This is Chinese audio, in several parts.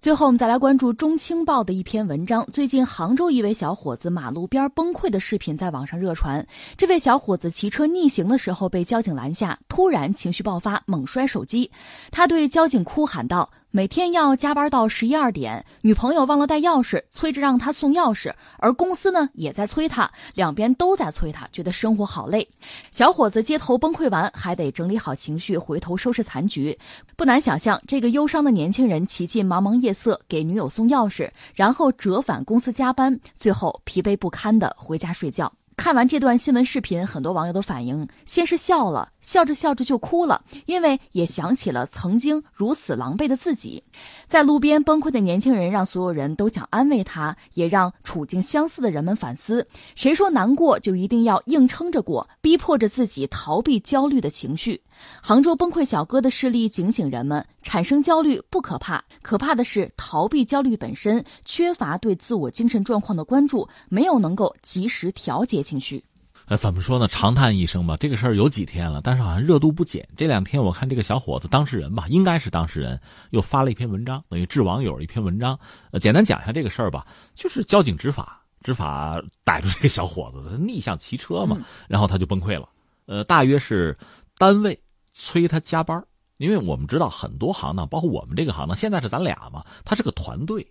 最后，我们再来关注《中青报》的一篇文章。最近，杭州一位小伙子马路边崩溃的视频在网上热传。这位小伙子骑车逆行的时候被交警拦下，突然情绪爆发，猛摔手机。他对交警哭喊道。每天要加班到十一二点，女朋友忘了带钥匙，催着让他送钥匙，而公司呢也在催他，两边都在催他，觉得生活好累。小伙子街头崩溃完，还得整理好情绪，回头收拾残局。不难想象，这个忧伤的年轻人骑进茫茫夜色给女友送钥匙，然后折返公司加班，最后疲惫不堪的回家睡觉。看完这段新闻视频，很多网友都反映，先是笑了，笑着笑着就哭了，因为也想起了曾经如此狼狈的自己。在路边崩溃的年轻人，让所有人都想安慰他，也让处境相似的人们反思：谁说难过就一定要硬撑着过，逼迫着自己逃避焦虑的情绪？杭州崩溃小哥的事例警醒人们，产生焦虑不可怕，可怕的是逃避焦虑本身，缺乏对自我精神状况的关注，没有能够及时调节情绪。呃，怎么说呢？长叹一声吧。这个事儿有几天了，但是好像热度不减。这两天我看这个小伙子当事人吧，应该是当事人，又发了一篇文章，等于致网友一篇文章。呃，简单讲一下这个事儿吧，就是交警执法，执法逮住这个小伙子，他逆向骑车嘛，然后他就崩溃了。呃，大约是单位。催他加班，因为我们知道很多行当，包括我们这个行当，现在是咱俩嘛，他是个团队，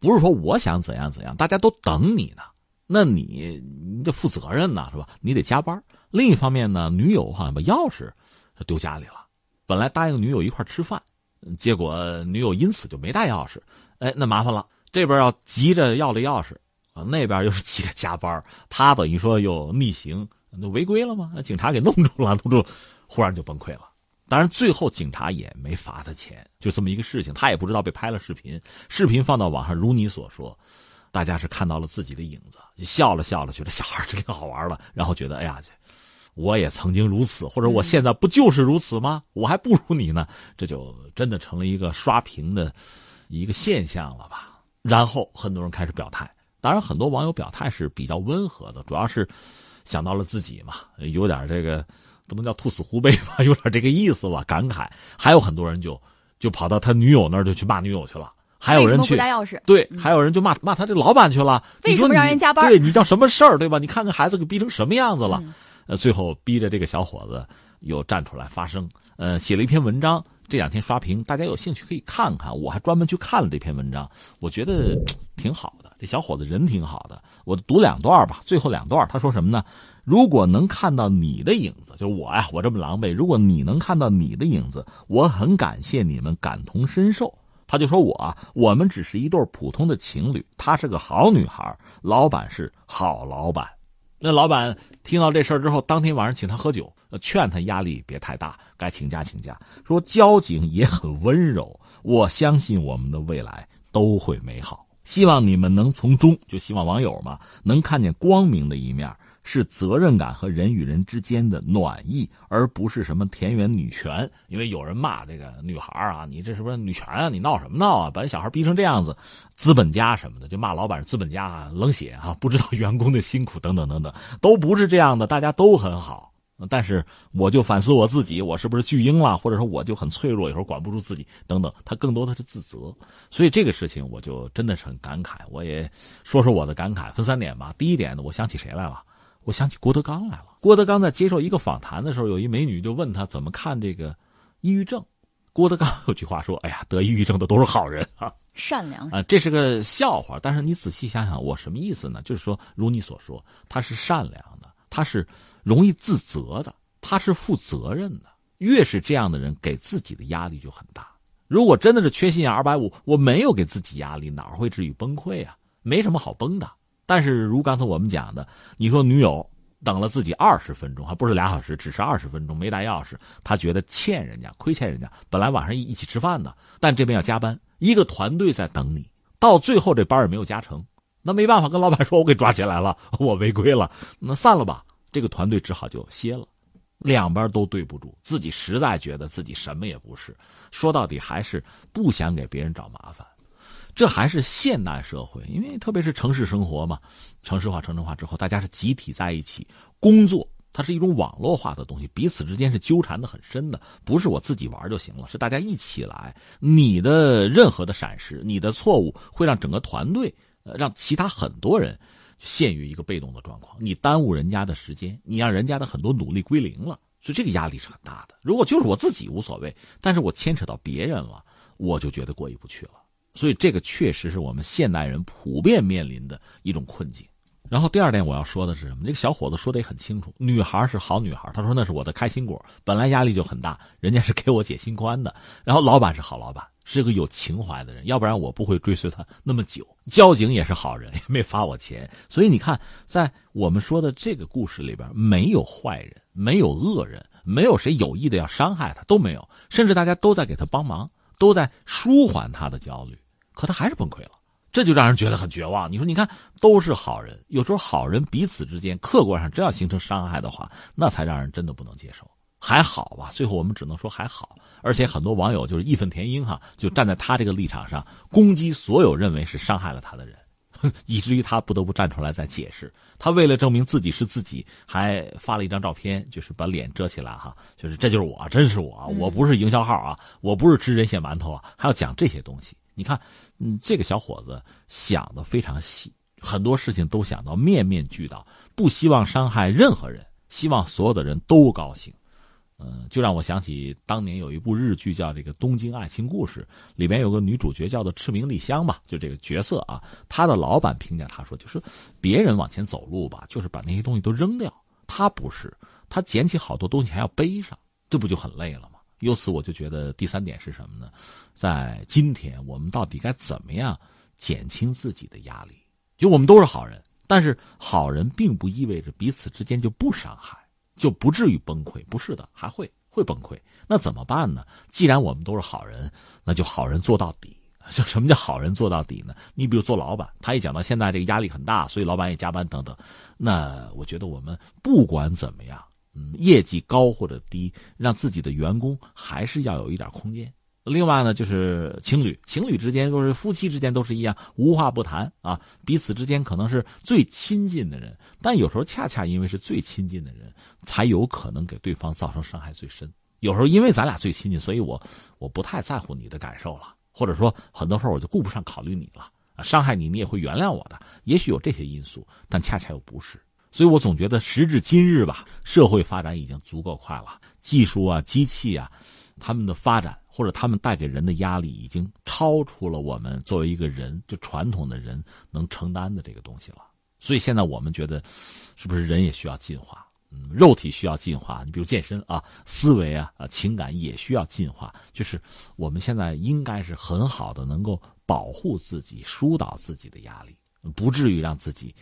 不是说我想怎样怎样，大家都等你呢，那你你得负责任呐，是吧？你得加班。另一方面呢，女友好像把钥匙丢家里了，本来答应女友一块吃饭，结果女友因此就没带钥匙，哎，那麻烦了，这边要急着要了钥匙啊，那边又是急着加班，他等于说又逆行，那违规了吗？警察给弄住了，弄住。忽然就崩溃了，当然最后警察也没罚他钱，就这么一个事情，他也不知道被拍了视频，视频放到网上，如你所说，大家是看到了自己的影子，就笑了笑了，觉得小孩真挺好玩了，然后觉得哎呀，我也曾经如此，或者我现在不就是如此吗？我还不如你呢，这就真的成了一个刷屏的一个现象了吧？然后很多人开始表态，当然很多网友表态是比较温和的，主要是想到了自己嘛，有点这个。不能叫兔死狐悲吧，有点这个意思吧，感慨。还有很多人就就跑到他女友那儿就去骂女友去了，还有人去带钥匙，对，还有人就骂骂他这老板去了。为什么让人加班？对你叫什么事儿，对吧？你看看孩子给逼成什么样子了。呃，最后逼着这个小伙子又站出来发声，呃，写了一篇文章。这两天刷屏，大家有兴趣可以看看。我还专门去看了这篇文章，我觉得挺好的。这小伙子人挺好的，我读两段吧。最后两段他说什么呢？如果能看到你的影子，就是我呀，我这么狼狈。如果你能看到你的影子，我很感谢你们感同身受。他就说我，我们只是一对普通的情侣。她是个好女孩，老板是好老板。那老板听到这事儿之后，当天晚上请他喝酒，劝他压力别太大，该请假请假。说交警也很温柔，我相信我们的未来都会美好。希望你们能从中，就希望网友嘛能看见光明的一面。是责任感和人与人之间的暖意，而不是什么田园女权。因为有人骂这个女孩啊，你这是不是女权啊？你闹什么闹啊？把小孩逼成这样子，资本家什么的，就骂老板是资本家啊，冷血啊，不知道员工的辛苦等等等等，都不是这样的，大家都很好。但是我就反思我自己，我是不是巨婴了？或者说我就很脆弱，有时候管不住自己等等。他更多的是自责，所以这个事情我就真的是很感慨。我也说说我的感慨，分三点吧。第一点呢，我想起谁来了？我想起郭德纲来了。郭德纲在接受一个访谈的时候，有一美女就问他怎么看这个抑郁症。郭德纲有句话说：“哎呀，得抑郁症的都是好人啊，善良啊。”这是个笑话，但是你仔细想想，我什么意思呢？就是说，如你所说，他是善良的，他是容易自责的，他是负责任的。越是这样的人，给自己的压力就很大。如果真的是缺心眼二百五，我没有给自己压力，哪会至于崩溃啊？没什么好崩的。但是，如刚才我们讲的，你说女友等了自己二十分钟，还不是俩小时，只是二十分钟没带钥匙，他觉得欠人家，亏欠人家。本来晚上一一起吃饭的，但这边要加班，一个团队在等你，到最后这班也没有加成，那没办法，跟老板说，我给抓起来了，我违规了，那散了吧，这个团队只好就歇了，两边都对不住，自己实在觉得自己什么也不是，说到底还是不想给别人找麻烦。这还是现代社会，因为特别是城市生活嘛，城市化、城镇化之后，大家是集体在一起工作，它是一种网络化的东西，彼此之间是纠缠的很深的，不是我自己玩就行了，是大家一起来。你的任何的闪失，你的错误，会让整个团队，呃，让其他很多人陷于一个被动的状况。你耽误人家的时间，你让人家的很多努力归零了，所以这个压力是很大的。如果就是我自己无所谓，但是我牵扯到别人了，我就觉得过意不去了。所以这个确实是我们现代人普遍面临的一种困境。然后第二点我要说的是什么？这个小伙子说的也很清楚，女孩是好女孩，他说那是我的开心果，本来压力就很大，人家是给我解心宽的。然后老板是好老板，是个有情怀的人，要不然我不会追随他那么久。交警也是好人，也没罚我钱。所以你看，在我们说的这个故事里边，没有坏人，没有恶人，没有谁有意的要伤害他，都没有，甚至大家都在给他帮忙，都在舒缓他的焦虑，可他还是崩溃了。这就让人觉得很绝望。你说，你看，都是好人，有时候好人彼此之间客观上真要形成伤害的话，那才让人真的不能接受。还好吧，最后我们只能说还好。而且很多网友就是义愤填膺哈，就站在他这个立场上攻击所有认为是伤害了他的人，以至于他不得不站出来再解释。他为了证明自己是自己，还发了一张照片，就是把脸遮起来哈，就是这就是我，真是我，我不是营销号啊，我不是吃人血馒头啊，还要讲这些东西。你看，嗯，这个小伙子想的非常细，很多事情都想到面面俱到，不希望伤害任何人，希望所有的人都高兴。嗯，就让我想起当年有一部日剧叫《这个东京爱情故事》，里边有个女主角叫做赤名莉香吧，就这个角色啊，她的老板评价她说，就是别人往前走路吧，就是把那些东西都扔掉，她不是，她捡起好多东西还要背上，这不就很累了？由此我就觉得第三点是什么呢？在今天，我们到底该怎么样减轻自己的压力？就我们都是好人，但是好人并不意味着彼此之间就不伤害，就不至于崩溃。不是的，还会会崩溃。那怎么办呢？既然我们都是好人，那就好人做到底。就什么叫好人做到底呢？你比如做老板，他一讲到现在这个压力很大，所以老板也加班等等。那我觉得我们不管怎么样。嗯，业绩高或者低，让自己的员工还是要有一点空间。另外呢，就是情侣，情侣之间或者夫妻之间都是一样，无话不谈啊，彼此之间可能是最亲近的人，但有时候恰恰因为是最亲近的人，才有可能给对方造成伤害最深。有时候因为咱俩最亲近，所以我我不太在乎你的感受了，或者说很多时候我就顾不上考虑你了，伤害你你也会原谅我的。也许有这些因素，但恰恰又不是。所以我总觉得，时至今日吧，社会发展已经足够快了，技术啊、机器啊，他们的发展或者他们带给人的压力，已经超出了我们作为一个人就传统的人能承担的这个东西了。所以现在我们觉得，是不是人也需要进化？嗯，肉体需要进化，你比如健身啊，思维啊啊，情感也需要进化。就是我们现在应该是很好的，能够保护自己、疏导自己的压力，不至于让自己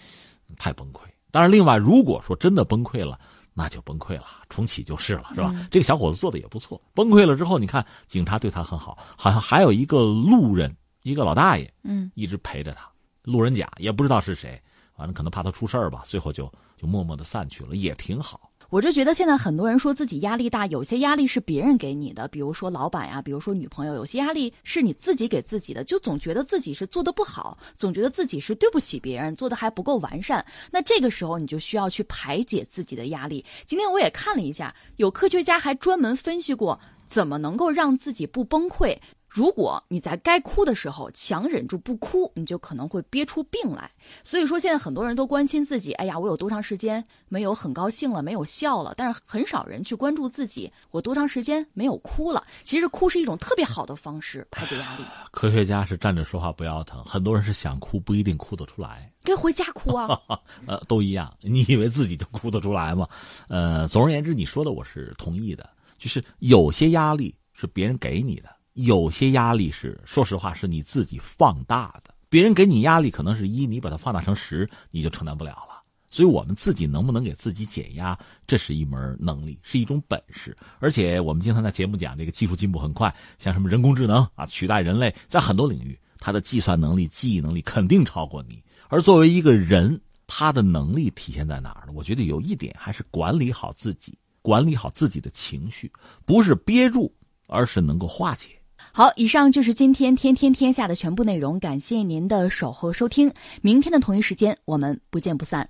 太崩溃。当然，另外，如果说真的崩溃了，那就崩溃了，重启就是了，是吧？这个小伙子做的也不错。崩溃了之后，你看警察对他很好，好像还有一个路人，一个老大爷，嗯，一直陪着他。路人甲也不知道是谁，反正可能怕他出事儿吧，最后就就默默的散去了，也挺好。我就觉得现在很多人说自己压力大，有些压力是别人给你的，比如说老板呀，比如说女朋友，有些压力是你自己给自己的，就总觉得自己是做的不好，总觉得自己是对不起别人，做的还不够完善。那这个时候你就需要去排解自己的压力。今天我也看了一下，有科学家还专门分析过怎么能够让自己不崩溃。如果你在该哭的时候强忍住不哭，你就可能会憋出病来。所以说，现在很多人都关心自己，哎呀，我有多长时间没有很高兴了，没有笑了？但是很少人去关注自己，我多长时间没有哭了？其实哭是一种特别好的方式排解压力。科学家是站着说话不腰疼，很多人是想哭不一定哭得出来，该回家哭啊。呃，都一样。你以为自己就哭得出来吗？呃，总而言之，你说的我是同意的，就是有些压力是别人给你的。有些压力是，说实话，是你自己放大的。别人给你压力可能是一，你把它放大成十，你就承担不了了。所以，我们自己能不能给自己减压，这是一门能力，是一种本事。而且，我们经常在节目讲，这个技术进步很快，像什么人工智能啊，取代人类，在很多领域，它的计算能力、记忆能力肯定超过你。而作为一个人，他的能力体现在哪儿呢？我觉得有一点还是管理好自己，管理好自己的情绪，不是憋住，而是能够化解。好，以上就是今天天天天下的全部内容，感谢您的守候收听，明天的同一时间我们不见不散。